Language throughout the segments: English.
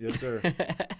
Yes, sir.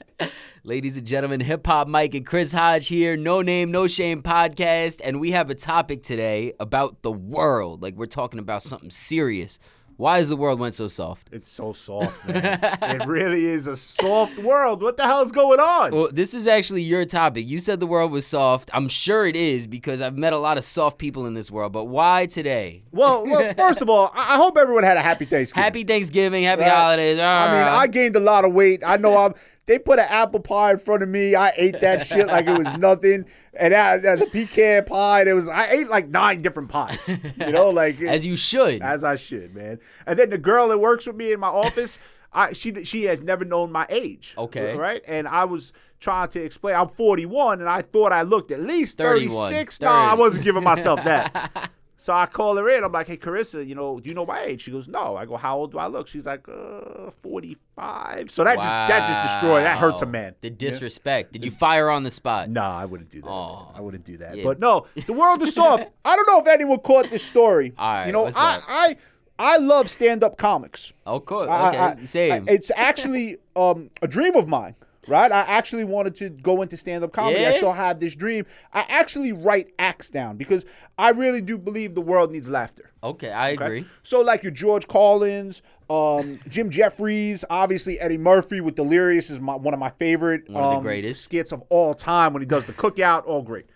Ladies and gentlemen, Hip Hop Mike and Chris Hodge here, No Name, No Shame podcast. And we have a topic today about the world. Like, we're talking about something serious. Why is the world went so soft? It's so soft, man. it really is a soft world. What the hell is going on? Well, this is actually your topic. You said the world was soft. I'm sure it is because I've met a lot of soft people in this world. But why today? Well, well first of all, I hope everyone had a happy Thanksgiving. Happy Thanksgiving, happy Right. holidays. I mean. I gained a lot of weight. I know I'm. They put an apple pie in front of me. I ate that shit like it was nothing. And that, that- the pecan pie, there was. I ate like nine different pies. You know, like as you should. as I should, man. And then the girl that works with me in my office, I she she has never known my age. Okay. Right? And I was trying to explain I'm 41 and I thought I looked at least 31. 36. No, I wasn't giving myself that. So I call her in. I'm like, "Hey, Carissa, you know, do you know my age?" She goes, "No." I go, "How old do I look?" She's like, "Uh, 45." So that just that just destroyed. That hurts a man. The disrespect. Did you fire on the spot? No, I wouldn't do that. Man. I wouldn't do that. Yeah. But no, the world is soft. I don't know if anyone caught this story. All right, you know, I, up? I I love stand-up comics. Oh, cool. I- Okay, I- same. It's actually um, a dream of mine, right? I actually wanted to go into stand-up comedy. I still have this dream. I actually write acts down because I really do believe the world needs laughter. okay, I okay? agree. So like your George Carlin, um, Jim Jeffries, obviously Eddie Murphy with Delirious is my, one of my favorite One of the um, greatest. skits of all time when he does the cookout. All great.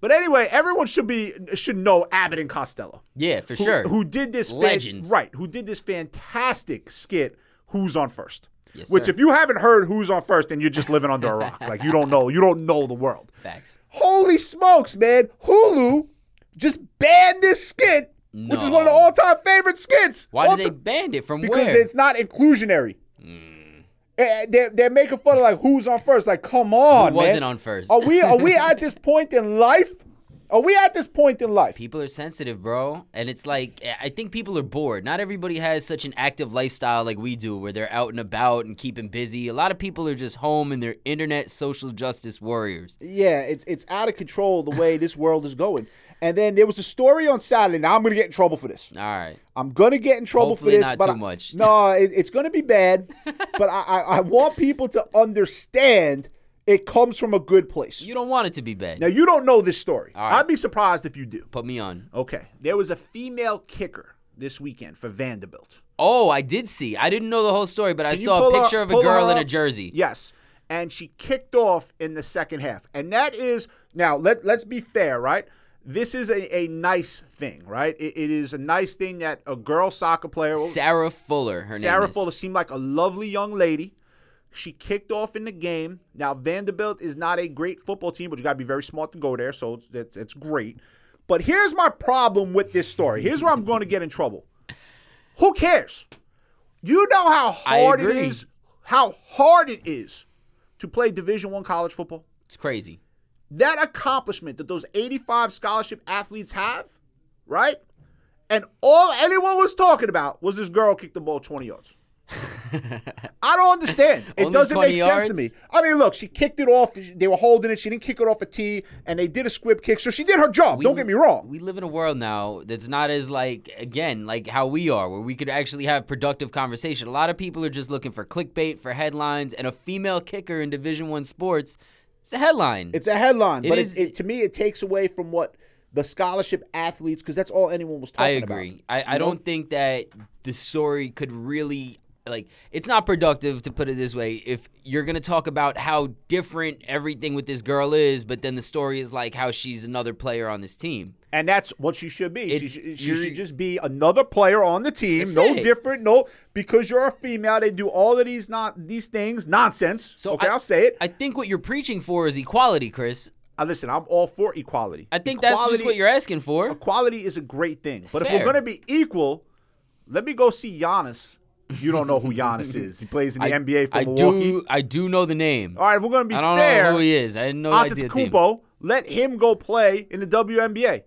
But anyway, everyone should be should know Abbott and Costello Yeah, for who, sure. who did this fan- Legends. right who did this fantastic skit who's on first Yes, which sir. if you haven't heard who's on first then you're just living under a rock like you don't know you don't know the world Facts. holy smokes man hulu just banned this skit which is one of the all-time favorite skits Why All did they ban it? From because where? it's not inclusionary. Eh, they're, they're making fun of like who's on first like come on Who wasn't man on first? are we are we at this point in life are we at this point in life people are sensitive, bro. And it's like, eh, I think people are bored. Not everybody has such an active lifestyle like we do, where they're out and about and keeping busy. A lot of people are just home and they're internet social justice warriors. Yeah, it's it's out of control the way this world is going. And then there was a story on Saturday. Now I'm gonna get in trouble for this. All right. I'm gonna get in trouble Hopefully for this, not but too I- much. no, it, it's gonna be bad. but I, I I want people to understand it comes from a good place. You don't want it to be bad. now you don't know this story. All right. I'd be surprised if you do. Put me on. Okay, there was a female kicker this weekend for Vanderbilt. Oh, I did see. I didn't know the whole story, but I Can you saw a picture of a girl in a jersey. Yes. And she kicked off in the second half. And that is now let let's be fair, right? This is a, a nice thing, right? It, it is a nice thing that a girl soccer player Sarah Fuller, her Sarah name is. Fuller seemed like a lovely young lady. She kicked off in the game. Now Vanderbilt is not a great football team, but you got to be very smart to go there, so it's, it's it's great. But here's my problem with this story. Here's where I'm going to get in trouble. Who cares? You know how hard it is, how hard it is to play Division One college football. It's crazy. That accomplishment that those 85 scholarship athletes have, right? And all anyone was talking about was this girl kicked the ball 20 yards. I don't understand. It Only doesn't 20 make sense to me. I mean, look, she kicked it off. They were holding it. She didn't kick it off a tee, and they did a squib kick. So she did her job. We- don't get me wrong. We live in a world now that's not as like again like how we are, where we could actually have productive conversation. A lot of people are just looking for clickbait, for headlines, and a female kicker in Division One sports. It's a headline. It's a headline, It but is- it, it, to me, it takes away from what the scholarship athletes, because that's all anyone was talking about. I agree. I, I don't think that the story could really like it's not productive to put it this way if you're going to talk about how different everything with this girl is but then the story is like how she's another player on this team And that's what she should be. She, should- she should just be another player on the team. No it. different. No, because you're a female, they do all of these not these things nonsense. So okay, I- will say it. i think what you're preaching for is equality chris Uh, listen, I'm all for equality. i think that's just what you're asking for Equality is a great thing, but if we're gonna be equal, let me go see Giannis. You don't know who Giannis is. He plays in the I, NBA for I Milwaukee. do i do know the name All right, if we're gonna be i don't fair. know who he is i idea team. Antetokounmpo, let him go play in the WNBA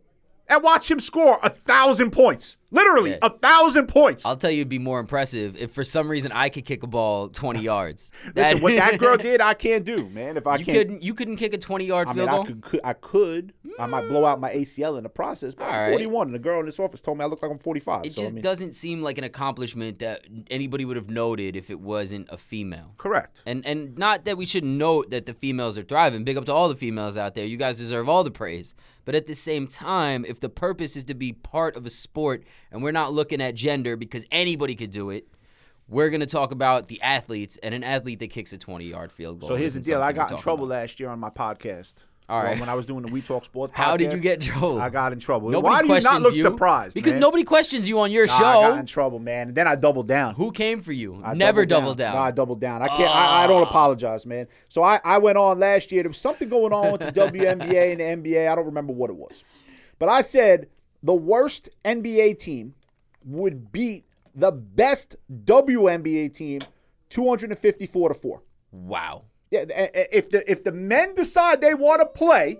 and watch him score a thousand points. Literally Yeah. a thousand points. I'll tell you, it'd be more impressive if for some reason I could kick a ball 20 yards. Listen, what that girl did, I can't do, man. If I you can't, couldn't, you couldn't kick a 20 yard I field mean, I could, could, I could. I might blow out my ACL in the process. But All I'm right. 41, and the girl in this office told me I look like I'm 45. It so, just I mean, doesn't seem like an accomplishment that anybody would have noted if it wasn't a female. correct. And and not that we should note that the females are thriving. Big up to all the females out there. You guys deserve all the praise. But at the same time, if the purpose is to be part of a sport and we're not looking at gender because anybody could do it, we're going to talk about the athletes and an athlete that kicks a 20-yard field goal. So here's the deal. I got in trouble about. last year on my podcast. All Well, when I was doing the We Talk Sports podcast. How did you get in trouble? I got in trouble. Nobody Why do you not look you surprised? Because man? nobody questions you on your Nah, show. I got in trouble, man. And then I doubled down. Who came for you? I Never doubled double down. No, I doubled down. I can't. I, I don't Ah. apologize, man. So I, I went on last year. There was something going on with the WNBA and the NBA. I don't remember what it was, but I said the worst NBA team would beat the best WNBA team, two hundred and fifty-four to four. wow. Yeah, if the if the men decide they want to play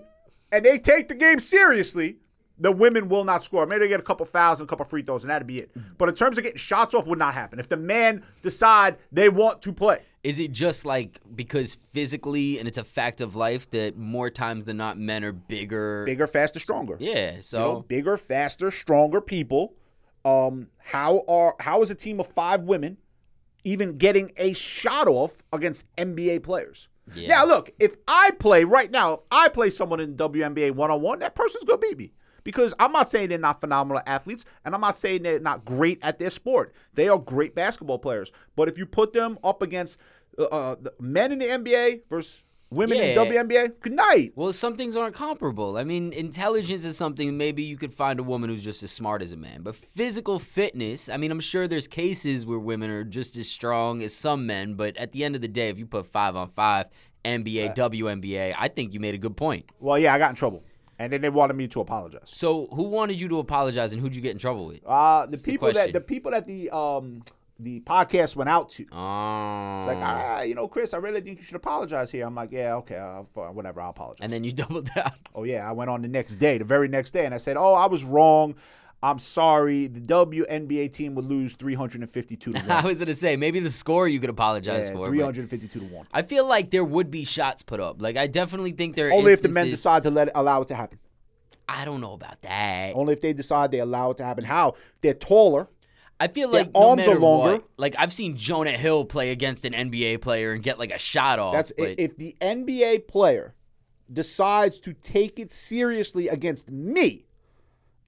and they take the game seriously, the women will not score. Maybe they get a couple fouls and a couple free throws, and that'd be it. But in terms of getting shots off, would not happen. If the men decide they want to play, Is it just like because physically and it's a fact of life that more times than not men are bigger? bigger, faster, stronger. Yeah. So You know, bigger, faster, stronger people. Um, how are how is a team of five women even getting a shot off against NBA players? Yeah. Now, look, if I play right now, if I play someone in WNBA one on one, that person's gonna beat me. Because I'm not saying they're not phenomenal athletes, and I'm not saying they're not great at their sport. They are great basketball players. But if you put them up against uh, uh, the men in the NBA versus women in Yeah. WNBA, good night. Well, some things aren't comparable. I mean, intelligence is something maybe you could find a woman who's just as smart as a man. But physical fitness, I mean, I'm sure there's cases where women are just as strong as some men. But at the end of the day, if you put five on five, NBA, WNBA, I think you made a good point. Well, yeah, I got in trouble, and then they wanted me to apologize. So, who wanted you to apologize and who'd you get in trouble with? Uh, the That's the people that the people that the um the podcast went out to. It's Oh. like, ah, you know, Chris, I really think you should apologize here. I'm like, yeah, okay, uh, whatever, I'll apologize. and then you doubled down. oh yeah, I went on the next day, the very next day, and I said, oh, I was wrong. I'm sorry. The WNBA team would lose 352 to 1. I was gonna say maybe the score you could apologize yeah, for. 352 to one. I feel like there would be shots put up. Like I definitely think there Only if the men decide to let it, allow it to happen. I don't know about that. Only if they decide they allow it to happen. How? They're taller. I feel Their like no arms are longer. what, like I've seen Jonah Hill play against an NBA player and get like a shot off. That's but if the NBA player decides to take it seriously against me.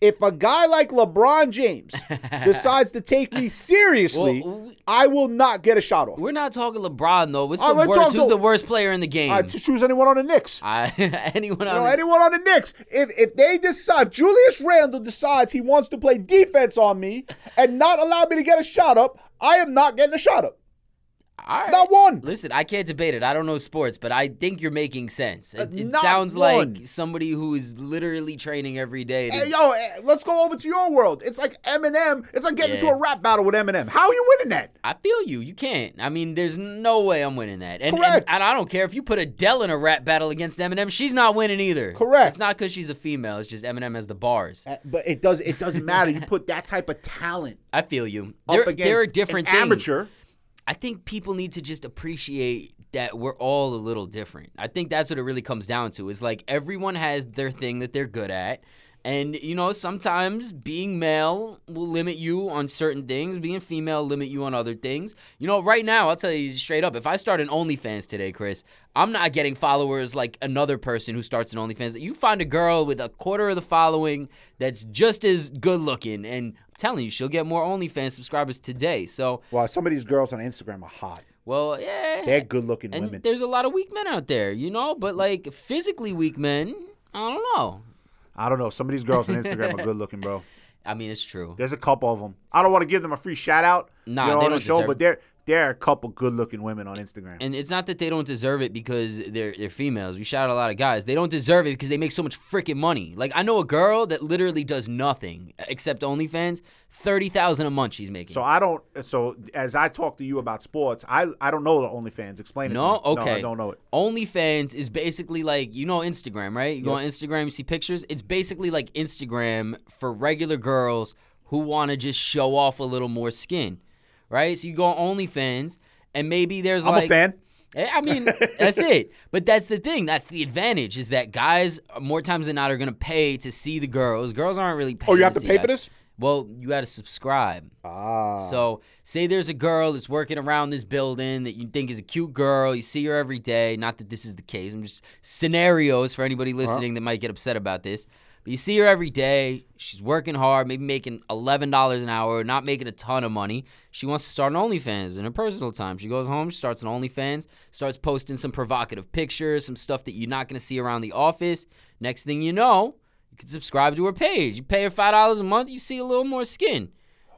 If a guy like LeBron James decides to take me seriously, Well, we- I will not get a shot off. we're not talking LeBron though. What's the worst? talking- Who's the worst player in the game? Uh, to choose anyone on the Knicks. I, anyone You on know, the- anyone on the Knicks. If if they decide, if Julius Randle decides he wants to play defense on me and not allow me to get a shot up, I am not getting a shot up. All right. Not one. Listen, I can't debate it. I don't know sports, but I think you're making sense. It, Uh, it not sounds one. like somebody who is literally training every day. To, Hey, yo, eh, let's go over to your world. It's like Eminem. It's like getting into a rap battle with Eminem. How are you winning that? I feel you. You can't. I mean, there's no way I'm winning that. And, and, Correct. and I don't care if you put Adele in a rap battle against Eminem. She's not winning either. Correct. It's not because she's a female. It's just Eminem has the bars. Uh, But it does it doesn't matter. You put that type of talent I feel you. up There, against there are different things. amateur. I think people need to just appreciate that we're all a little different. I think that's what it really comes down to. Is like everyone has their thing that they're good at. And you know, sometimes being male will limit you on certain things, being female limit you on other things. You know, right now, I'll tell you straight up, if I start an OnlyFans today, Chris, I'm not getting followers like another person who starts an OnlyFans. You find a girl with a quarter of the following that's just as good looking, and I'm telling you, she'll get more OnlyFans subscribers today. So, Well, some of these girls on Instagram are hot. well, yeah. They're good looking women. there's a lot of weak men out there, you know, but like physically weak men, I don't know. I don't know. Some of these girls on Instagram are good looking, bro. I mean, it's true. There's a couple of them. I don't want to give them a free shout out. Nah, you know, they on the don't show, deserve but it. There are a couple good looking women on Instagram. And it's not that they don't deserve it because they're they're females. We shout out a lot of guys. They don't deserve it because they make so much freaking money. Like I know a girl that literally does nothing except OnlyFans. Thirty thousand a month she's making. so I don't. So as I talk to you about sports, I I don't know the OnlyFans. Explain it No? to me. No, Okay. I don't know it. OnlyFans is basically like you know Instagram, right? You go on Instagram, you see pictures. It's basically like Instagram for regular girls who want to just show off a little more skin, right? So you go on OnlyFans, and maybe there's like I'm like a fan. Eh, I mean, that's it. But that's the thing. That's the advantage is that guys more times than not are gonna pay to see the girls. Girls aren't really paying. Oh, you have to see pay for this? Well, you got to subscribe. Ah. So, say there's a girl that's working around this building that you think is a cute girl. You see her every day. Not that this is the case. I'm just scenarios for anybody listening that might get upset about this. But you see her every day. She's working hard, maybe making $11 an hour, not making a ton of money. She wants to start an OnlyFans in her personal time. She goes home, she starts an OnlyFans, starts posting some provocative pictures, some stuff that you're not going to see around the office. Next thing you know, you can subscribe to her page. You pay her $5 a month, you see a little more skin.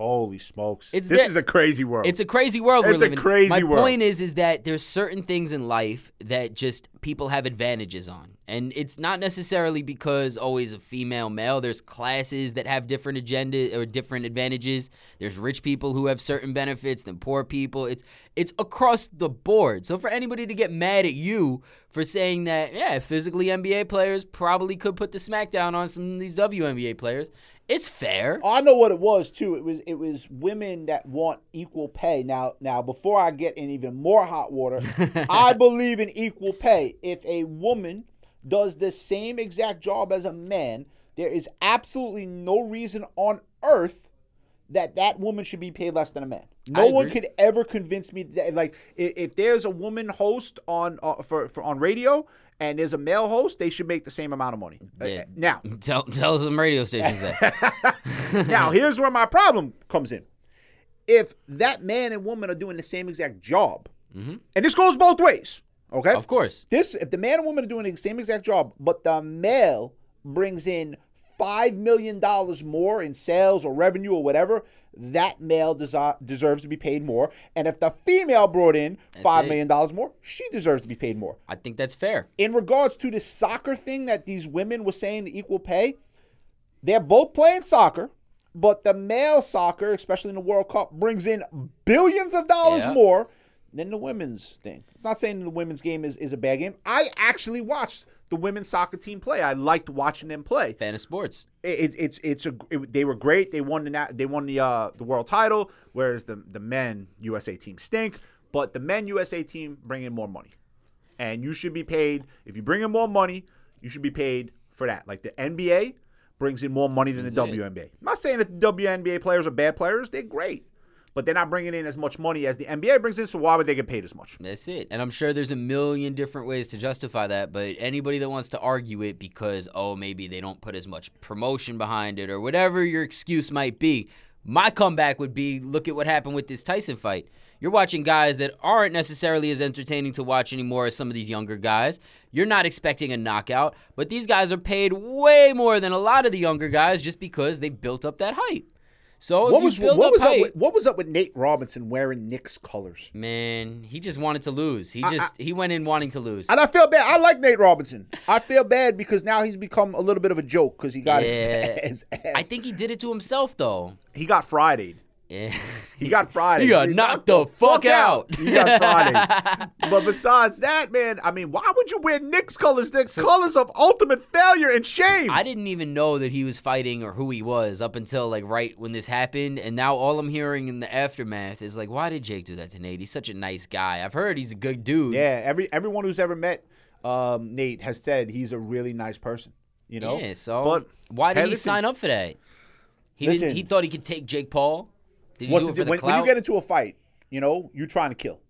Holy smokes! It's this is a crazy world. It's a crazy world It's a in. crazy My world. point is is that there's certain things in life that just people have advantages on. And it's not necessarily because oh, always a female male. There's classes that have different agenda or different advantages. There's rich people who have certain benefits than poor people. It's it's across the board. So for anybody to get mad at you for saying that, yeah, physically NBA players probably could put the smackdown on some of these WNBA players, it's fair. I know what it was too. It was it was women that want equal pay. Now now before I get in even more hot water, I believe in equal pay. If a woman does the same exact job as a man, there is absolutely no reason on earth that that woman should be paid less than a man. No one could ever convince me that like if, if there's a woman host on uh, for, for on radio and there's a male host, they should make the same amount of money. Uh, now, Tell tell some radio stations that. now, here's where my problem comes in. If that man and woman are doing the same exact job, and this goes both ways, okay? of course. This, if the man and woman are doing the same exact job, but the male brings in five million dollars more in sales or revenue or whatever, that male desi- deserves to be paid more. And if the female brought in five million dollars more, she deserves to be paid more I think that's fair. in regards to the soccer thing that these women were saying the equal pay, they're both playing soccer, but the male soccer, especially in the World Cup, brings in billions of dollars Yeah. more than the women's thing. It's not saying the women's game is, is a bad game. I actually watched the women's soccer team play. I liked watching them play. Fan of sports. It, it's it's a it, they were great. They won the they won the uh, the world title, whereas the the men USA team stink. But the men USA team bring in more money, and you should be paid if you bring in more money. You should be paid for that. Like the NBA brings in more money than the. WNBA. I'm not saying that the WNBA players are bad players. They're great, but they're not bringing in as much money as the NBA brings in. So why would they get paid as much? That's it. And I'm sure there's a million different ways to justify that, but anybody that wants to argue it because, oh, maybe they don't put as much promotion behind it or whatever your excuse might be, my comeback would be look at what happened with this Tyson fight. You're watching guys that aren't necessarily as entertaining to watch anymore as some of these younger guys. You're not expecting a knockout, but these guys are paid way more than a lot of the younger guys just because they built up that hype. So What was what was up with, what was up with Nate Robinson wearing Knicks colors? man, he just wanted to lose. He just he went in wanting to lose. And I feel bad. I like Nate Robinson. I feel bad because now he's become a little bit of a joke because he got Yeah. his, his ass. I think he did it to himself though. he got Friday. Yeah. He got Friday. He got knocked the fuck out. He got Friday. but besides that, man, I mean, why would you wear Knicks colors? The colors of ultimate failure and shame. I didn't even know that he was fighting or who he was up until like right when this happened. And now all I'm hearing in the aftermath is like, why did Jake do that to Nate? He's such a nice guy. I've heard he's a good dude. yeah, every everyone who's ever met um, Nate has said he's a really nice person. You know. Yeah, so But why did hey, he listen. sign up for that? He Listen. didn't. He thought he could take Jake Paul. Did What's do it the when, when you get into a fight, you know, you're trying to kill.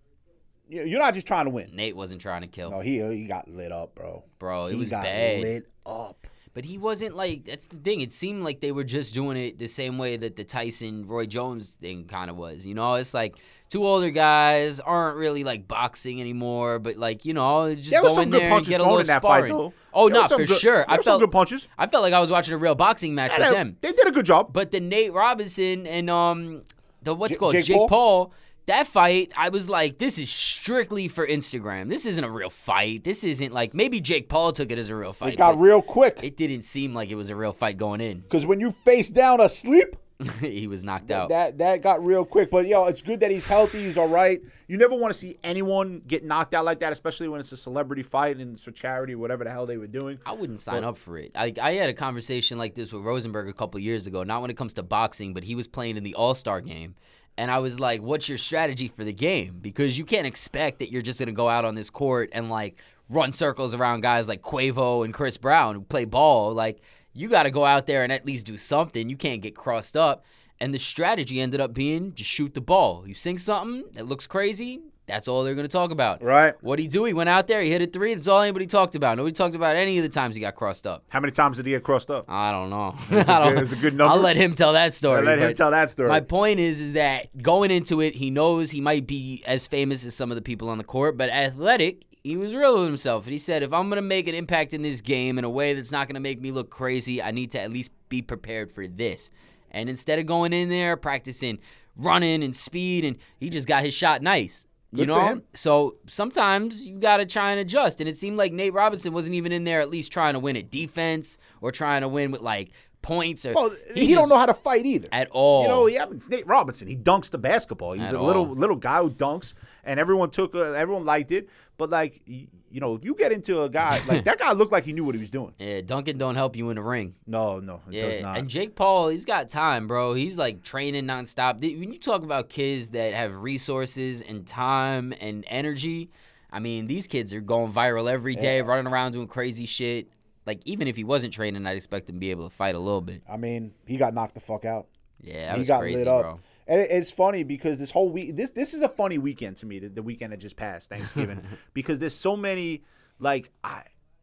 You- You're not just trying to win. Nate wasn't trying to kill, No, he he got lit up, bro. bro. It he was got bad. lit up. But he wasn't like that's the thing. It seemed like they were just doing it the same way that the Tyson Roy Jones thing kind of was. You know, it's like two older guys aren't really like boxing anymore, but like you know, just There go some in there and get a little in sparring. fight. Oh, not for good- sure. There I felt good punches. I felt like I was watching a real boxing match with they, them. they did a good job. But the Nate Robinson and um the what's J- called Jake Jake, Paul? Paul? that fight, I was like, this is strictly for Instagram. This isn't a real fight. This isn't like maybe Jake Paul took it as a real fight. It got real quick. it didn't seem like it was a real fight going in. Because when you face down asleep, he was knocked out. That that got real quick. But yo, it's good that he's healthy. He's all right. You never want to see anyone get knocked out like that, especially when it's a celebrity fight and it's for charity or whatever the hell they were doing. I wouldn't sign up for it. I, I had a conversation like this with Rosenberg a couple years ago, not when it comes to boxing, but he was playing in the All Star game. And I was like, what's your strategy for the game? Because you can't expect that you're just going to go out on this court and like run circles around guys like Quavo and Chris Brown who play ball. Like, you got to go out there and at least do something. You can't get crossed up. And the strategy ended up being just shoot the ball. You sing something that looks crazy, that's all they're going to talk about. Right. What he do? He went out there, he hit a three. That's all anybody talked about. Nobody talked about any of the times he got crossed up. How many times did he get crossed up? I don't know. It's a I don't- good- it's a good number. I'll let him tell that story. I'll let him tell that story. My point is, is that going into it, he knows he might be as famous as some of the people on the court, but athletic. He was real with himself, and he said, "If I'm gonna make an impact in this game in a way that's not gonna make me look crazy, I need to at least be prepared for this." And instead of going in there practicing running and speed, and he just got his shot nice. You Good for know, so sometimes you got to try and adjust. And it seemed like Nate Robinson wasn't even in there at least trying to win at defense or trying to win with like points or well, he, just- don't know how to fight either. at all. You know, yeah, it's Nate Robinson. He dunks the basketball. He's At a little all. little guy who dunks, and everyone took, uh, everyone liked it. But like, you know, if you get into a guy like that, guy looked like he knew what he was doing. yeah, Duncan don't help you in the ring. No, no, it does Yeah, not. and Jake Paul, he's got time, bro. He's like training nonstop. When you talk about kids that have resources and time and energy, I mean, these kids are going viral every day, running around doing crazy shit. Like even if he wasn't training, I'd expect him to be able to fight a little bit. I mean, he got knocked the fuck out. Yeah, he got crazy, lit up. bro. And it- it's funny because this whole week, this this is a funny weekend to me. The, the weekend that just passed, Thanksgiving, because there's so many. Like I,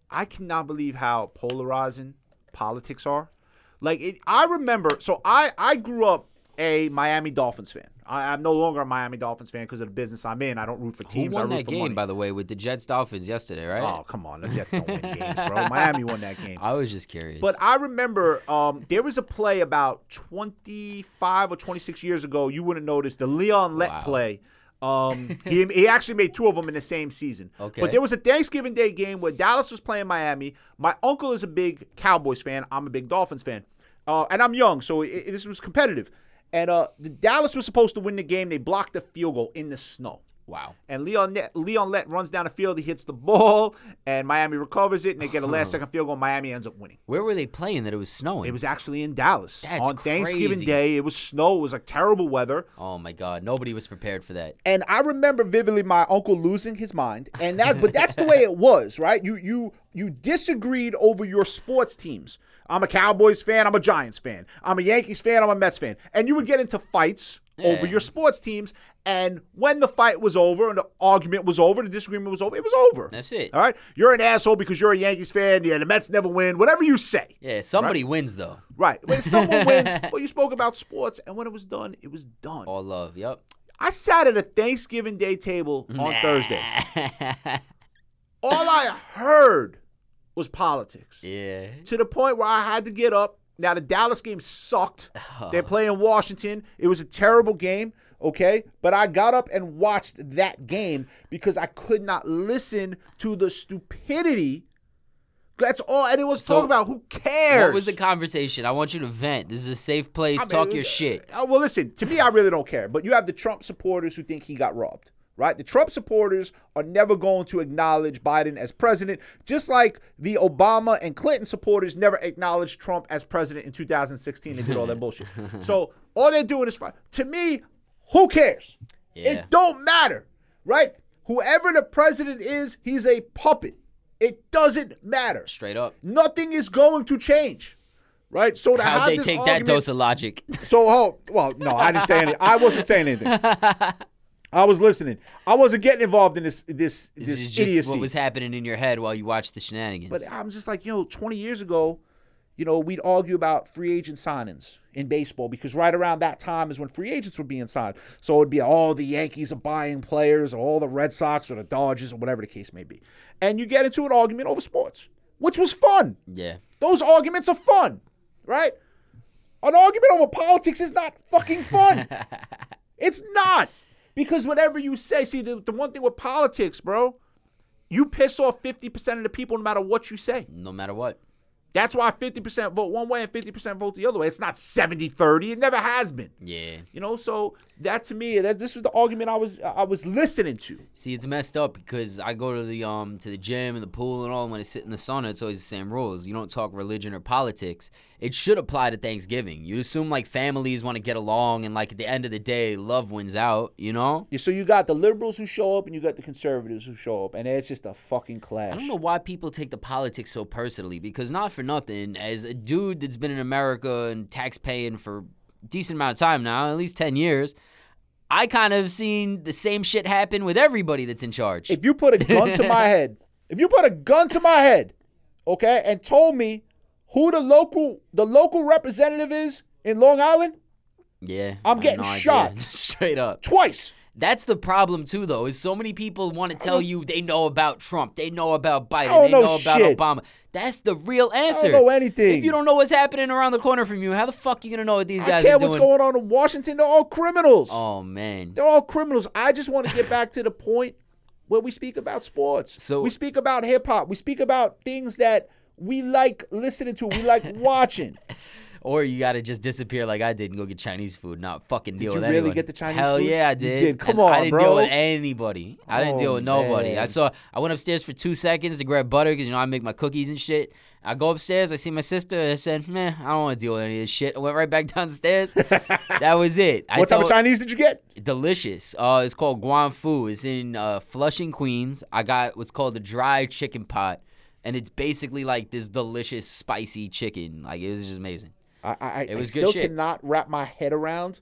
I cannot believe how polarizing politics are. Like it, I remember. So I I grew up a Miami Dolphins fan. I, I'm no longer a Miami Dolphins fan because of the business I'm in. I don't root for Who teams. I won root that for game, money. by the way, with the Jets Dolphins yesterday, right? Oh come on, the Jets don't win games, bro. Miami won that game. I was just curious. But I remember um, there was a play about 25 or 26 years ago. You wouldn't notice the Leon Lett Wow. play. Um, he, he actually made two of them in the same season. Okay. But there was a Thanksgiving Day game where Dallas was playing Miami. My uncle is a big Cowboys fan. I'm a big Dolphins fan. Uh, and I'm young, so it, it- this was competitive. And uh, the Dallas was supposed to win the game. They blocked the field goal in the snow. Wow. And Leon Lett, Leon Lett runs down the field. He hits the ball, and Miami recovers it, and they get a last second field goal. Miami ends up winning. Where were they playing that it was snowing? It was actually in Dallas That's on Thanksgiving. Day. It was snow. It was like terrible weather. oh my god, nobody was prepared for that. And I remember vividly my uncle losing his mind. And that but that's the way it was, right? You you you disagreed over your sports teams. I'm a Cowboys fan, I'm a Giants fan. I'm a Yankees fan, I'm a Mets fan. And you would get into fights over your sports teams. And when the fight was over and the argument was over, the disagreement was over, it was over. That's it. All right? You're an asshole because you're a Yankees fan. Yeah, the Mets never win. Whatever you say. Yeah, somebody wins though. Right. When someone wins, well, you spoke about sports, and when it was done, it was done. All love. Yep. I sat at a Thanksgiving Day table on Thursday. All I heard was politics yeah. to the point where I had to get up. Now, the Dallas game sucked. They're playing Washington. It was a terrible game, okay? But I got up and watched that game because I could not listen to the stupidity. That's all. Was So, talking about who cares. What was the conversation? I want you to vent. This is a safe place. I mean, Talk your shit. uh, well, listen, to me, I really don't care. But you have the Trump supporters who think he got robbed, right? The Trump supporters are never going to acknowledge Biden as president, just like the Obama and Clinton supporters never acknowledged Trump as president in 2016 and did all that bullshit. So all they're doing is. To me, who cares? Yeah. It don't matter, right? Whoever the president is, he's a puppet. It doesn't matter. Straight up. Nothing is going to change. Right? So to How'd they this take that dose of logic? so, oh, well, no, I didn't say anything. I wasn't saying anything. I was listening. I wasn't getting involved in this this This this, is just idiocy. what was happening in your head while you watched the shenanigans. but I'm just like, you know, 20 years ago, you know, we'd argue about free agent signings in baseball because right around that time is when free agents were being signed. So it'd be all the Yankees are buying players, or all the Red Sox, or the Dodgers, or whatever the case may be. And you get into an argument over sports, which was fun. yeah. Those arguments are fun, right? An argument over politics is not fucking fun. it's not. Because whatever you say, see, the, the one thing with politics, bro, you piss off 50% of the people no matter what you say. No matter what. That's why 50% vote one way and 50% vote the other way. It's not 70 30. It never has been. Yeah. You know, so that to me, that this was the argument I was I was listening to. See, it's messed up because I go to the um to the gym and the pool and all. And when I sit in the sauna, it's always the same rules. You don't talk religion or politics. It should apply to Thanksgiving. You assume like families want to get along, and like at the end of the day, love wins out. You know. Yeah, so you got the liberals who show up and you got the conservatives who show up, and it's just a fucking clash. I don't know why people take the politics so personally because not for nothing, as a dude that's been in America and tax paying for a decent amount of time now, at least 10 years, I kind of seen the same shit happen with everybody that's in charge. If you put a gun to my head, if you put a gun to my head, okay, and told me who the local the local representative is in Long Island, yeah. I'm getting idea. shot. Straight up. twice. That's the problem too, though. Is so many people want to tell you they know about Trump, they know about Biden, they know know about. Obama. That's the real answer. I don't know anything. If you don't know what's happening around the corner from you, how the fuck are you gonna know what these I guys care are doing? what's going on in Washington. They're all criminals. Oh man. They're all criminals. I just want to get back to the point where we speak about sports. So- we speak about hip hop. We speak about things that we like listening to. We like watching. Or you gotta just disappear like I did and go get Chinese food, not fucking deal with anyone. Did you really get the Chinese Hell food? Hell yeah, I You did. did. Come And I didn't bro. deal with anybody. I didn't deal Oh, with nobody. I saw. I went upstairs for two seconds to grab butter because you know I make my cookies and shit. I go upstairs. I see my sister. I said, "Man, I don't want to deal with any of this shit." I went right back downstairs. that was it. I what type of Chinese did you get? delicious. Uh, it's called Guan Fu. It's in uh, Flushing, Queens. I got what's called the dry chicken pot, and it's basically like this delicious spicy chicken. Like it was just amazing. I, I, It I was good still shit. cannot wrap my head around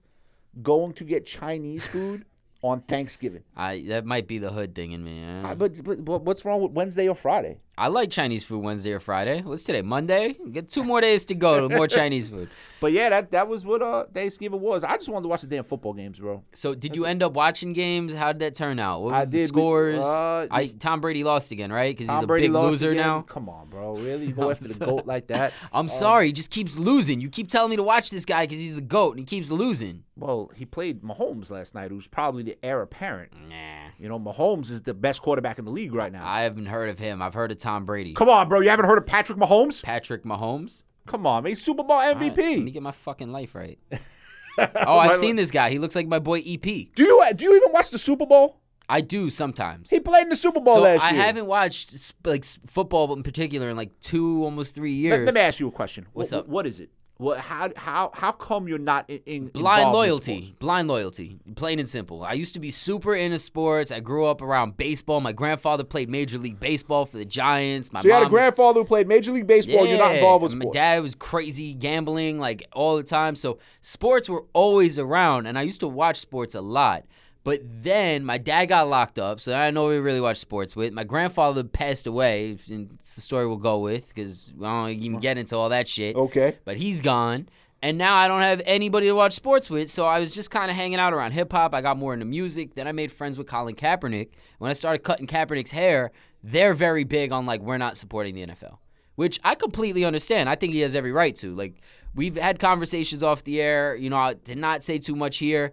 going to get Chinese food on Thanksgiving. I that might be the hood thing in me. I, I, but, but, but what's wrong with Wednesday or Friday? I like Chinese food Wednesday or Friday. What's today? Monday. Get two more days to go to more Chinese food. But yeah, that that was what uh, Thanksgiving was. I just wanted to watch the damn football games, bro. So did you end up watching games? How did that turn out? What I was the did. Scores? uh, I Tom Brady lost again, right? Because he's a Brady big loser again. now. Come on, bro. Really? You go after the goat like that? I'm sorry, he just keeps losing. You keep telling me to watch this guy because he's the goat and he keeps losing. Well, he played Mahomes last night, who's probably the heir apparent. Nah. You know, Mahomes is the best quarterback in the league right now. I haven't heard of him. I've heard of Tom Brady. Come on, bro. You haven't heard of Patrick Mahomes? Patrick Mahomes. Come on, man. He's Super Bowl All right, let me get my fucking life right. oh, I've seen this guy. He looks like my boy EP. Do you uh, do you even watch the Super Bowl? I do sometimes. He played in the Super Bowl So last I year. haven't watched like s- football in particular in like two, almost three Let, years. let me ask you a question. What's What- up? What is it? What? How? How? How come you're not in, in Blind involved in loyalty. Blind loyalty. Plain and simple. I used to be super into sports. I grew up around baseball. My grandfather played Major League Baseball for the Giants. My So you had a mom grandfather who played Major League Baseball. You're not involved with sports. My dad was crazy gambling like all the time. So sports were always around, and I used to watch sports a lot. But then my dad got locked up, so I know we really watch sports with. My grandfather passed away, and it's the story we'll go with because I don't even get into all that shit. okay. But he's gone. And now I don't have anybody to watch sports with, so I was just kind of hanging out around hip hop. I got more into music. Then I made friends with Colin Kaepernick. When I started cutting Kaepernick's hair, they're very big on like we're not supporting the NFL, which I completely understand. I think he has every right to. Like we've had conversations off the air. You know, I did not say too much here.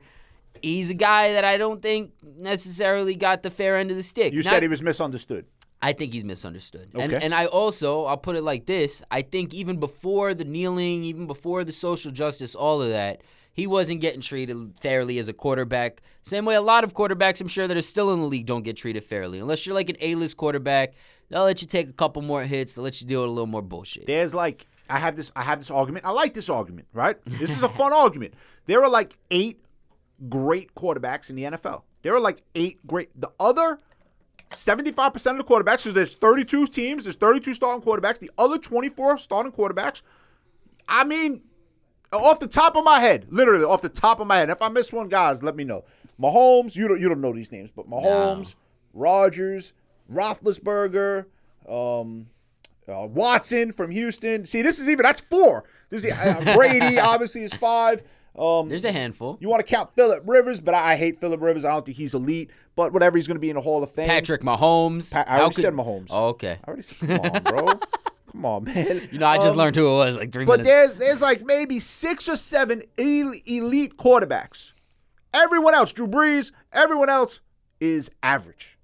He's a guy that I don't think necessarily got the fair end of the stick. You Not- said he was misunderstood. I think he's misunderstood. And and I also I'll put it like this. I think even before the kneeling, even before the social justice, all of that, he wasn't getting treated fairly as a quarterback. Same way a lot of quarterbacks I'm sure that are still in the league don't get treated fairly. Unless you're like an A-list quarterback, they'll let you take a couple more hits, they'll let you deal with a little more bullshit. There's like I have this I have this argument. I like this argument, right? This is a fun argument. There are like eight great quarterbacks in the NFL. There are like eight great the other 75% of the quarterbacks, so there's 32 teams, there's 32 starting quarterbacks. The other 24 starting quarterbacks, I mean, off the top of my head, literally off the top of my head. If I miss one, guys, let me know. Mahomes, you don't you don't know these names, but Mahomes, Rodgers, Roethlisberger, um, uh, Watson from Houston. See, this is even that's four. This is uh, Brady, obviously, is five. Um, There's a handful. you want to count Philip Rivers, but I, I hate Philip Rivers. I don't think he's elite. But whatever, he's going to be in the Hall of Fame. Patrick Mahomes. Pa- I How already could- said Mahomes. Oh, okay. I already said, come on, bro. come on, man. You know, I just Um, learned who it was like three But minutes. there's there's like maybe six or seven el- elite quarterbacks. Everyone else, Drew Brees, everyone else is average.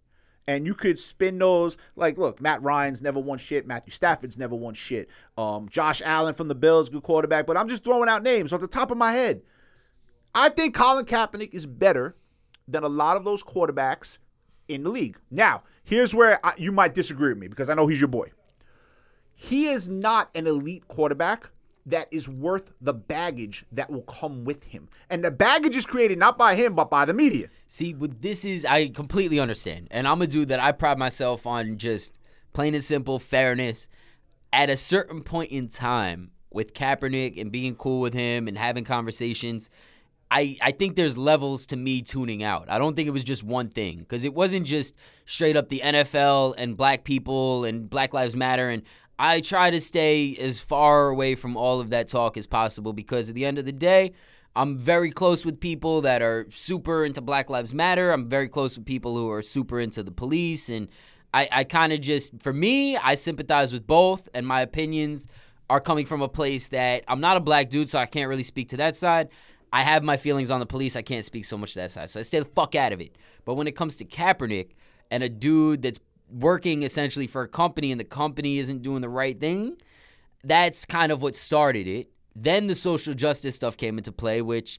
And you could spin those like, look, Matt Ryan's never won shit. Matthew Stafford's never won shit. Um, Josh Allen from the Bills, good quarterback. But I'm just throwing out names off the top of my head. I think Colin Kaepernick is better than a lot of those quarterbacks in the league. Now, here's where I, you might disagree with me because I know he's your boy. He is not an elite quarterback that is worth the baggage that will come with him. And the baggage is created not by him, but by the media. See, what this is, I completely understand. And I'm a dude that I pride myself on just plain and simple fairness. At a certain point in time, with Kaepernick and being cool with him and having conversations, I, I think there's levels to me tuning out. I don't think it was just one thing because it wasn't just straight up the NFL and black people and Black Lives Matter. And I try to stay as far away from all of that talk as possible because at the end of the day, I'm very close with people that are super into Black Lives Matter. I'm very close with people who are super into the police. And I, I kind of just, for me, I sympathize with both. And my opinions are coming from a place that I'm not a black dude, so I can't really speak to that side. I have my feelings on the police. I can't speak so much to that side. So I stay the fuck out of it. But when it comes to Kaepernick and a dude that's working essentially for a company and the company isn't doing the right thing, that's kind of what started it. Then the social justice stuff came into play, which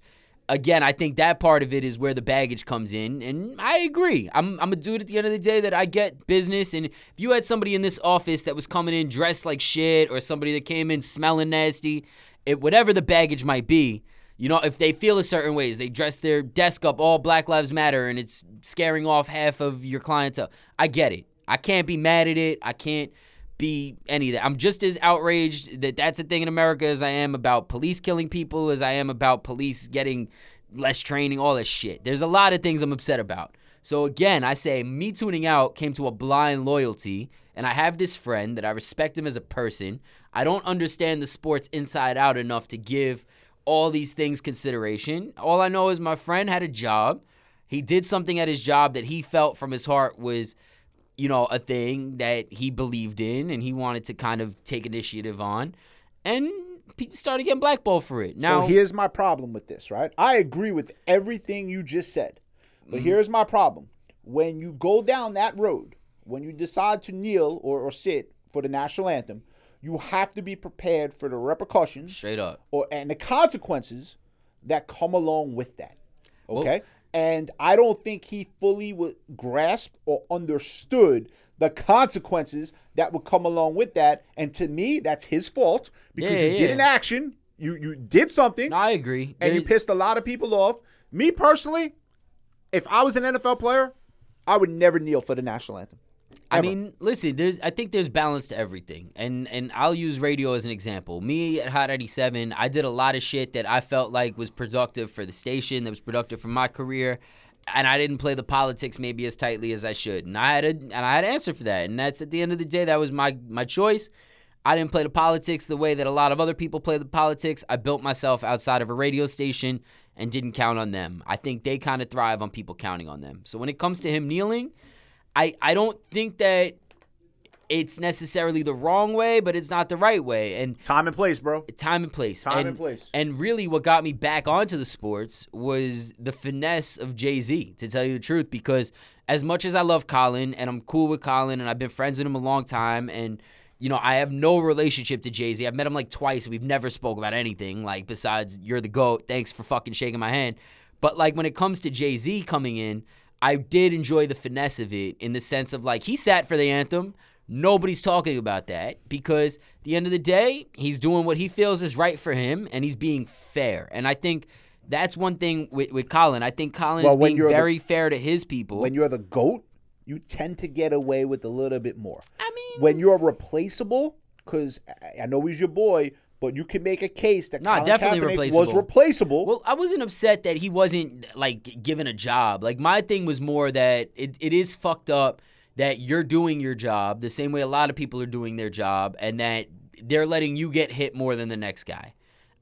again, I think that part of it is where the baggage comes in. And I agree. I'm, I'm a dude at the end of the day that I get business. And if you had somebody in this office that was coming in dressed like shit or somebody that came in smelling nasty, it, whatever the baggage might be, you know, if they feel a certain ways, they dress their desk up all Black Lives Matter and it's scaring off half of your clientele. I get it. I can't be mad at it. I can't be any of that. I'm just as outraged that that's a thing in America as I am about police killing people, as I am about police getting less training, all this shit. There's a lot of things I'm upset about. So again, I say me tuning out came to a blind loyalty, and I have this friend that I respect him as a person. I don't understand the sports inside out enough to give all these things consideration. All I know is my friend had a job. He did something at his job that he felt from his heart was you know, a thing that he believed in and he wanted to kind of take initiative on. And people started getting blackballed for it. Now, so here's my problem with this, right? I agree with everything you just said. But mm-hmm. here's my problem. When you go down that road, when you decide to kneel or, or sit for the national anthem, you have to be prepared for the repercussions straight up or and the consequences that come along with that. Okay? Well, and I don't think he fully would grasp or understood the consequences that would come along with that. And to me, that's his fault because yeah, you yeah. did an action, you you did something. No, I agree, and There's... you pissed a lot of people off. Me personally, if I was an NFL player, I would never kneel for the national anthem. I mean, listen, there's I think there's balance to everything. And and I'll use radio as an example. Me at Hot 97, I did a lot of shit that I felt like was productive for the station, that was productive for my career. And I didn't play the politics maybe as tightly as I should. And I had a and I had an answer for that. And that's at the end of the day, that was my my choice. I didn't play the politics the way that a lot of other people play the politics. I built myself outside of a radio station and didn't count on them. I think they kind of thrive on people counting on them. So when it comes to him kneeling, I, I don't think that it's necessarily the wrong way, but it's not the right way. And time and place, bro. Time and place. Time and, and place. And really, what got me back onto the sports was the finesse of Jay Z. To tell you the truth, because as much as I love Colin and I'm cool with Colin and I've been friends with him a long time and you know, I have no relationship to Jay Z. I've met him like twice. And we've never spoke about anything like besides you're the goat. Thanks for fucking shaking my hand. But like when it comes to Jay Z coming in, I did enjoy the finesse of it in the sense of like he sat for the anthem. Nobody's talking about that because at the end of the day, he's doing what he feels is right for him and he's being fair. And I think that's one thing with, with Colin. I think Colin well, is being very the, fair to his people. When you're the GOAT, you tend to get away with a little bit more. I mean, when you're replaceable, because I know he's your boy, but you can make a case that nah, definitely Kaepernick replaceable. was replaceable. Well, I wasn't upset that he wasn't like given a job. Like my thing was more that it, it is fucked up that you're doing your job the same way a lot of people are doing their job, and that they're letting you get hit more than the next guy.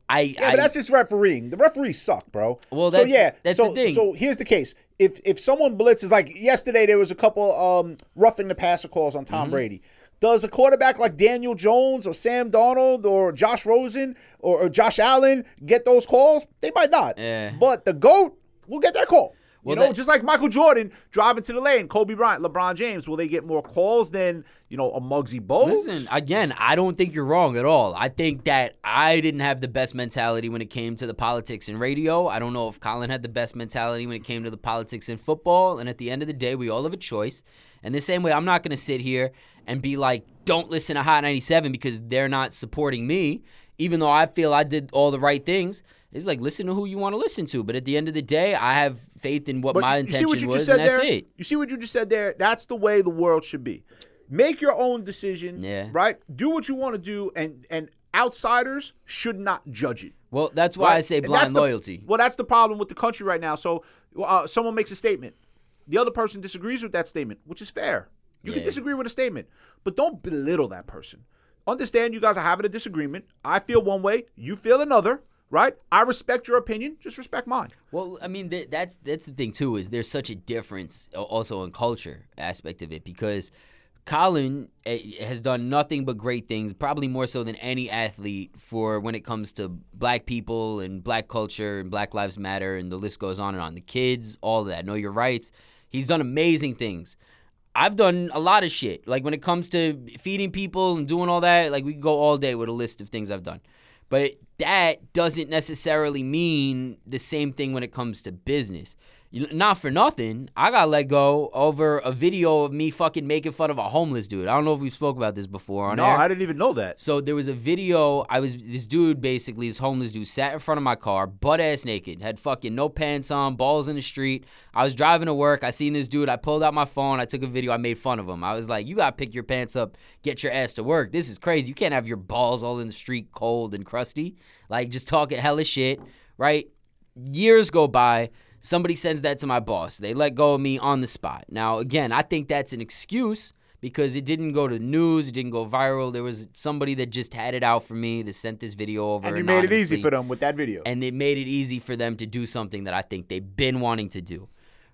I, yeah, I, but that's just refereeing. The referees suck, bro. Well, that's, so yeah, that's so, the thing. So here's the case: if if someone blitzes, like yesterday, there was a couple um roughing the passer calls on Tom mm-hmm. Brady. Does a quarterback like Daniel Jones or Sam Darnold or Josh Rosen or, or Josh Allen get those calls? They might not. Yeah. But the GOAT will get that call. You know, that- just like Michael Jordan driving to the lane, Kobe Bryant, LeBron James, will they get more calls than you know a Muggsy Bogues? Listen, again, I don't think you're wrong at all. I think that I didn't have the best mentality when it came to the politics in radio. I don't know if Colin had the best mentality when it came to the politics in football. And at the end of the day, we all have a choice. And the same way, I'm not going to sit here and be like, don't listen to Hot 97 because they're not supporting me, even though I feel I did all the right things. It's like, listen to who you want to listen to. But at the end of the day, I have faith in what But my you- you see intention what you was, just said and that's there? it. You see what you just said there? That's the way the world should be. Make your own decision. Yeah. Right. Do what you want to do, and and outsiders should not judge it. Well, that's why I say blind that's the- loyalty. well, that's the problem with the country right now. So, uh, someone makes a statement, the other person disagrees with that statement, which is fair. You can disagree with a statement, but don't belittle that person. Understand you guys are having a disagreement. I feel one way, you feel another. Right? I respect your opinion. Just respect mine. Well, I mean, th- that's that's the thing too. Is there's such a difference also in culture aspect of it because Colin eh, has done nothing but great things, probably more so than any athlete for when it comes to black people and black culture and Black Lives Matter and the list goes on and on. The kids, all of that. Know your rights. He's done amazing things. I've done a lot of shit. Like when it comes to feeding people and doing all that, like we could go all day with a list of things I've done. But that doesn't necessarily mean the same thing when it comes to business. Not for nothing, I got let go over a video of me fucking making fun of a homeless dude. I don't know if we spoke about this before on No, air. I didn't even know that. So there was a video. I was this dude basically, this homeless dude, sat in front of my car, butt ass naked, had fucking no pants on, balls in the street. I was driving to work. I seen this dude. I pulled out my phone. I took a video. I made fun of him. I was like, "You gotta pick your pants up, get your ass to work. This is crazy. You can't have your balls all in the street, cold and crusty. Like just talking hella shit, right?" Years go by. Somebody sends that to my boss. They let go of me on the spot. Now, again, I think that's an excuse because it didn't go to the news, it didn't go viral. There was somebody that just had it out for me that sent this video over. And you made it easy for them with that video. And it made it easy for them to do something that I think they've been wanting to do.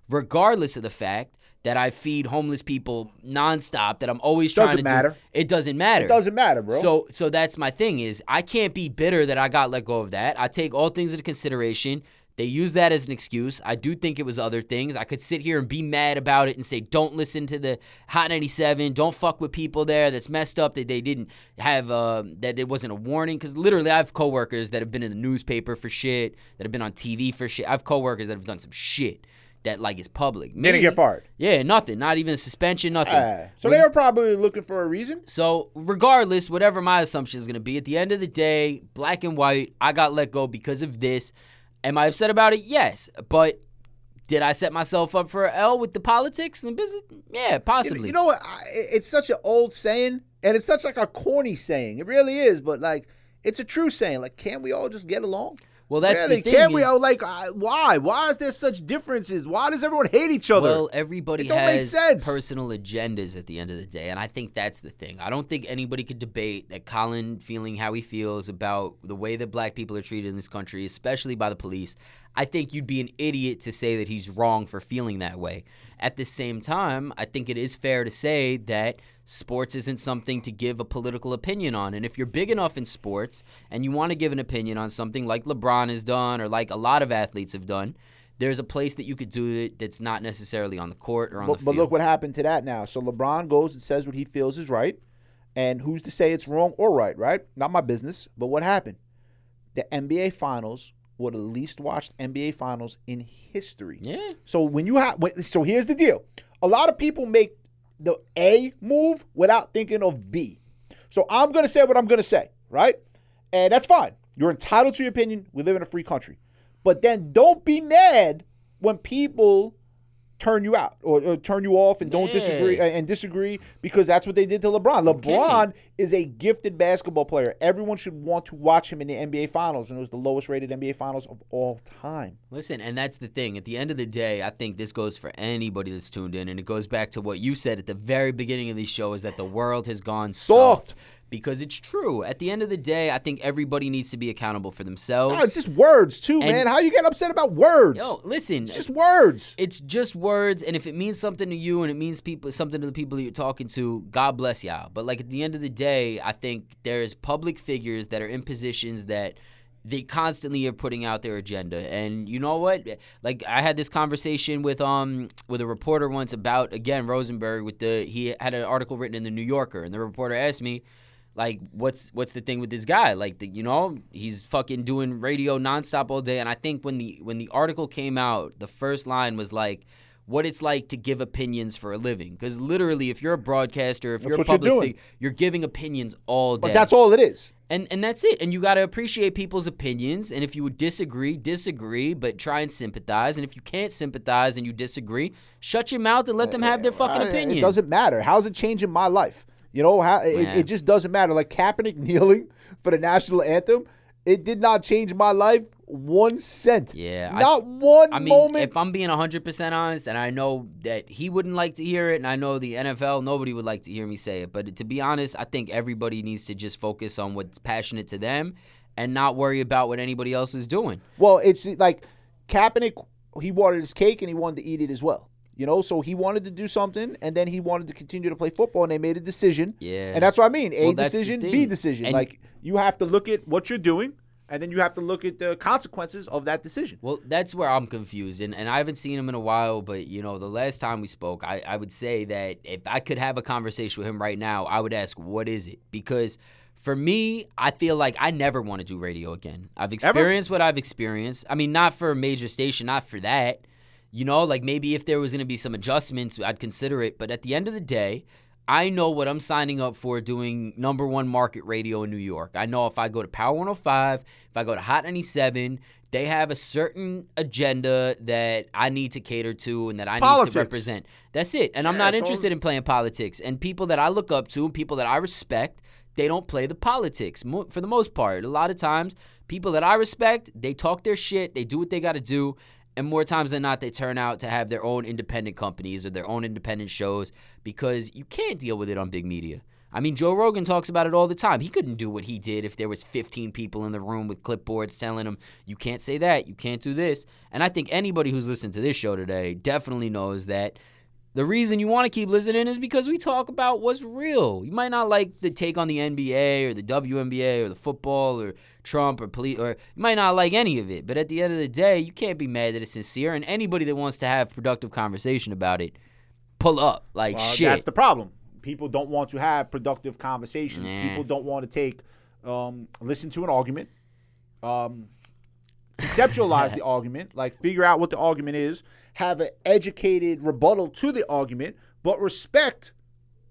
Regardless of the fact that I feed homeless people nonstop, that I'm always trying Doesn't to matter. do. It doesn't matter. it doesn't matter, bro. So so that's my thing is I can't be bitter that I got let go of that. I take all things into consideration. They use that as an excuse. I do think it was other things. I could sit here and be mad about it and say, don't listen to the Hot 97. Don't fuck with people there. That's messed up that they didn't have, uh, that it wasn't a warning. Because literally, I have coworkers that have been in the newspaper for shit, that have been on TV for shit. I have coworkers that have done some shit that, like, is public. didn't get fired. Yeah, nothing. Not even a suspension, nothing. Ah, so When- they were probably looking for a reason. so, regardless, whatever my assumption is going to be, at the end of the day, black and white, I got let go because of this. Am I upset about it? Yes. But did I set myself up for a L with the politics and the business? Yeah, possibly. you know what? It's such an old saying, and it's such like a corny saying. It really is, but like it's a true saying. Like, can't we all just get along? Well, that's really? the thing. Can't we is- all like? Uh, why? Why is there such differences? Why does everyone hate each other? Well, everybody It don't make sense. personal agendas at the end of the day, and I think that's the thing. I don't think anybody could debate that Colin feeling how he feels about the way that black people are treated in this country, especially by the police. I think you'd be an idiot to say that he's wrong for feeling that way. At the same time, I think it is fair to say that sports isn't something to give a political opinion on. And if you're big enough in sports and you want to give an opinion on something like LeBron has done or like a lot of athletes have done, there's a place that you could do it that's not necessarily on the court or on but, the field. but look what happened to that now. So LeBron goes and says what he feels is right, and who's to say it's wrong or right? Right? Not my business. But what happened? The NBA Finals were the least watched NBA Finals in history. yeah. So when you have, so here's the deal: a lot of people make the A move without thinking of B. So I'm gonna say what I'm gonna say, right? And that's fine. You're entitled to your opinion. We live in a free country, but then don't be mad when people turn you out or, or turn you off and don't disagree and disagree because that's what they did to LeBron. LeBron is a gifted basketball player. Everyone should want to watch him in the NBA Finals, and it was the lowest rated NBA Finals of all time. Listen, and that's the thing. At the end of the day, I think this goes for anybody that's tuned in, and it goes back to what you said at the very beginning of these show: is that the world has gone soft. Soft. Because it's true. At the end of the day, I think everybody needs to be accountable for themselves. No, it's just words too, And- man. How you get upset about words? Yo, listen, it's just words. it's just words and if it means something to you and it means people something to the people that you're talking to god bless y'all but like at the end of the day i think there's public figures that are in positions that they constantly are putting out their agenda. And you know what? Like I had this conversation with um with a reporter once about again Rosenberg with the he had an article written in the New Yorker and the reporter asked me like what's what's the thing with this guy like the, you know he's fucking doing radio nonstop all day and I think when the when the article came out the first line was like what it's like to give opinions for a living because literally if you're a broadcaster if That's you're a what you're doing. you're giving opinions all day But that's all it is. and and that's it. And you got to appreciate people's opinions. And if you would disagree, disagree, but try and sympathize. And if you can't sympathize and you disagree, shut your mouth and let them have their fucking Uh, opinion. It doesn't matter. How's it changing my life? You know, how it, Yeah. it just doesn't matter. Like Kaepernick kneeling for the national anthem, it did not change my life one cent. Yeah, I- not one I mean, moment. if I'm being 100% honest, and I know that he wouldn't like to hear it, and I know the NFL, nobody would like to hear me say it. But to be honest, I think everybody needs to just focus on what's passionate to them and not worry about what anybody else is doing. Well, it's like Kaepernick. He wanted his cake and he wanted to eat it as well. You know, so he wanted to do something, and then he wanted to continue to play football, and they made a decision. Yeah. And that's what I mean. A Well, decision, B decision. And- like you have to look at what you're doing, and then you have to look at the consequences of that decision. Well, that's where I'm confused, and, and I haven't seen him in a while. But you know, the last time we spoke, I, I would say that if I could have a conversation with him right now, I would ask, "What is it?" Because for me, I feel like I never want to do radio again. I've experienced what I've experienced. I mean, not for a major station, not for that. You know, like maybe if there was going to be some adjustments, I'd consider it. But at the end of the day, I know what I'm signing up for doing number one market radio in New York. I know if I go to Power 105, if I go to Hot 97, they have a certain agenda that I need to cater to and that I Politics. need to represent. That's it. And I'm Yeah, not it's all- interested in playing politics. And people that I look up to and people that I respect, they don't play the politics for the most part. A lot of times, people that I respect, they talk their shit, they do what they got to do. And more times than not, they turn out to have their own independent companies or their own independent shows because you can't deal with it on big media. I mean, Joe Rogan talks about it all the time. He couldn't do what he did if there was 15 people in the room with clipboards telling him, "You can't say that, you can't do this." And I think anybody who's listened to this show today definitely knows that the reason you want to keep listening is because we talk about what's real. You might not like the take on the NBA or the WNBA or the football or Trump or police, or you might not like any of it. But at the end of the day, you can't be mad that it's sincere. And anybody that wants to have productive conversation about it, pull up. Like Well, shit. That's the problem. People don't want to have productive conversations. Nah. People don't want to take, um, listen to an argument, um, conceptualize the argument, like figure out what the argument is, have an educated rebuttal to the argument, but respect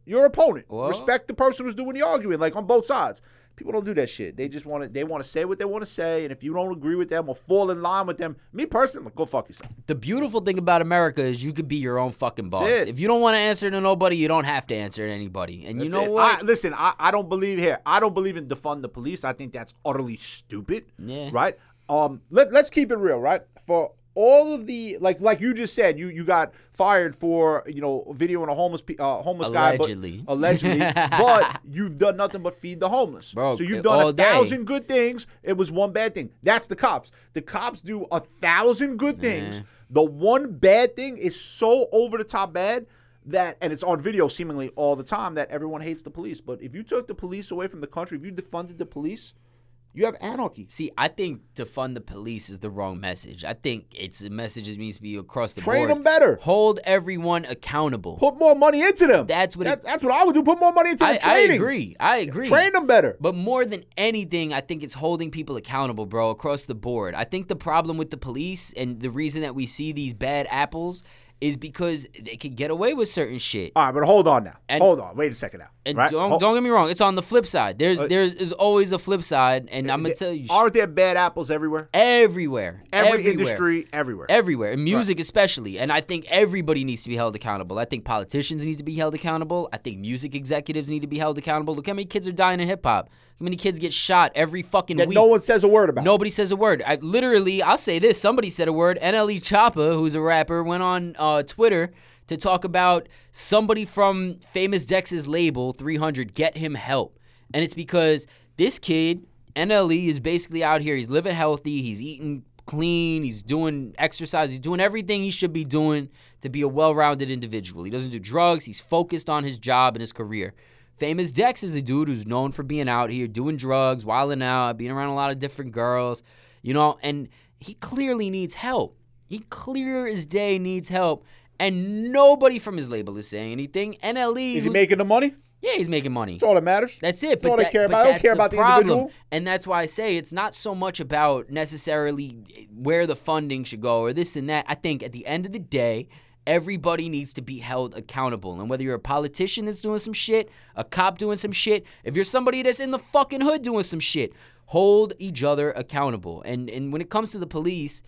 your opponent. Well- respect the person who's doing the argument, like on both sides. People don't do that shit. They just want to. They want to say what they want to say, and if you don't agree with them or fall in line with them, me personally, go fuck yourself. The beautiful thing about America is you could be your own fucking boss. If you don't want to answer to nobody, you don't have to answer to anybody. And That's you know it. what? I, listen, I, I don't believe here. I don't believe in defund the police. I think that's utterly stupid. Yeah. Right. Um. Let Let's keep it real. Right. For all of the like like you just said, you you got fired for you know videoing a homeless uh, homeless Allegedly. guy, but allegedly, but you've done nothing but feed the homeless. Bro, so you've done a day. thousand good things. It was one bad thing. That's the cops. The cops do a thousand good things. The one bad thing is so over the top bad that and it's on video seemingly all the time that everyone hates the police. But if you took the police away from the country, if you defunded the police, you have anarchy. See, I think to fund the police is the wrong message. I think it's a message that needs to be across the Train board. them better. Hold everyone accountable. Put more money into them. That's what it- that's what I would do. Put more money into I, them I agree. I agree. Train them better. But more than anything, I think it's holding people accountable, bro, across the board. I think the problem with the police and the reason that we see these bad apples is because they could get away with certain shit. All right, but hold on now. And- hold on. Wait a second now. And right? don't, Ho- don't get me wrong, it's on the flip side. There's Uh, there's, always a flip side, and I'm gonna tell you, Aren't there bad apples everywhere? everywhere, Every everywhere. industry, everywhere. everywhere, and music especially. And I think everybody needs to be held accountable. I think politicians need to be held accountable. I think music executives need to be held accountable. Look how many kids are dying in hip hop. How many kids get shot every fucking that week. no one says a word about. Nobody says a word. I literally, I'll say this. Somebody said a word. NLE Choppa, who's a rapper, went on uh, Twitter to talk about somebody from Famous Dex's label, 300, get him help. And it's because this kid, NLE, is basically out here. He's living healthy. He's eating clean. He's doing exercise. He's doing everything he should be doing to be a well rounded individual. He doesn't do drugs. He's focused on his job and his career. Famous Dex is a dude who's known for being out here doing drugs, wilding out, being around a lot of different girls, you know, and he clearly needs help. He clear as day needs help, and nobody from his label is saying anything. NLE Is he making the money? Yeah, he's making money. That's all that matters. That's it. That's but all they that- care about. I don't care about the problem. individual. And that's why I say it's not so much about necessarily where the funding should go or this and that. I think at the end of the day, everybody needs to be held accountable. And whether you're a politician that's doing some shit, a cop doing some shit, if you're somebody that's in the fucking hood doing some shit, hold each other accountable. And and when it comes to the police,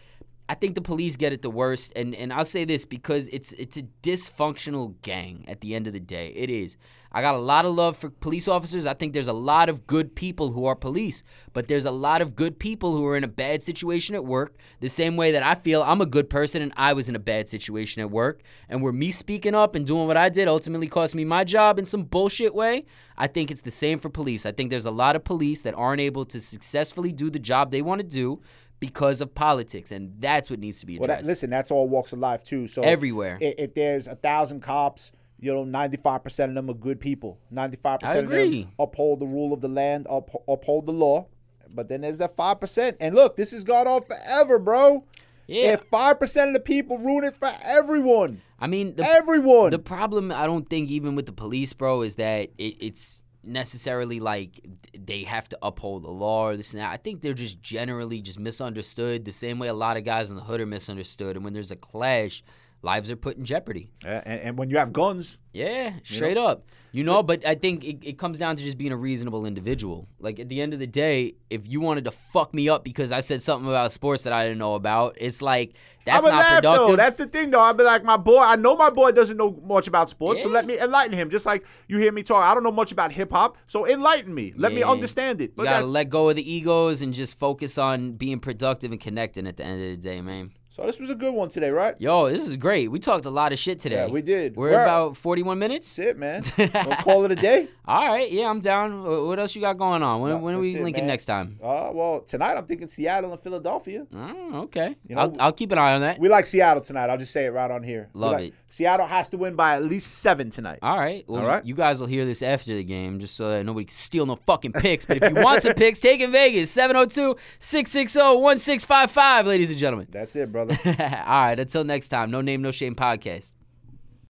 I think the police get it the worst, and and I'll say this because it's it's a dysfunctional gang. At the end of the day, it is. I got a lot of love for police officers. I think there's a lot of good people who are police, but there's a lot of good people who are in a bad situation at work. The same way that I feel I'm a good person and I was in a bad situation at work, and where me speaking up and doing what I did ultimately cost me my job in some bullshit way. I think it's the same for police. I think there's a lot of police that aren't able to successfully do the job they want to do because of politics, and that's what needs to be Well, addressed that, listen, that's all walks of life too. So everywhere. i- if there's a thousand cops, you know, ninety-five percent of them are good people. Ninety-five I percent of agree. them uphold the rule of the land, up, uphold the law. But then there's that five percent, and look, this has gone on forever, bro. yeah, If five percent of the people ruin it for everyone, I mean, the, everyone. the problem I don't think even with the police, bro, is that it, it's necessarily like they have to uphold the law or this and that. I think they're just generally just misunderstood the same way a lot of guys in the hood are misunderstood. And when there's a clash, lives are put in jeopardy. Uh, and, and when you have guns, Yeah, straight up. You know, but I think it, it comes down to just being a reasonable individual. Like at the end of the day, if you wanted to fuck me up because I said something about sports that I didn't know about, it's like that's not laugh productive. though. That's the thing though. I'd be like, my boy. I know my boy doesn't know much about sports, so let me enlighten him. Just like you hear me talk, I don't know much about hip hop, so enlighten me. Let me understand it. you gotta let go of the egos and just focus on being productive and connecting at the end of the day, man. So. This was a good one today, right? Yo, this is great. We talked a lot of shit today. Yeah, we did. We're We're- about 41 minutes. That's it, man. we'll call it a day. All right, yeah, I'm down. What else you got going on? When, No, when are we it, linking man. next time? Uh, well, tonight I'm thinking Seattle and Philadelphia. Oh, okay. You know, I'll, I'll keep an eye on that. We like Seattle tonight. I'll just say it right on here. Love like- it. Seattle has to win by at least seven tonight. All right. Well, All right. you guys will hear this after the game just so that nobody can steal no fucking picks. But if you want some picks, take in Vegas 702 660 1655, ladies and gentlemen. That's it, brother. All right. Until next time, No Name, No Shame podcast.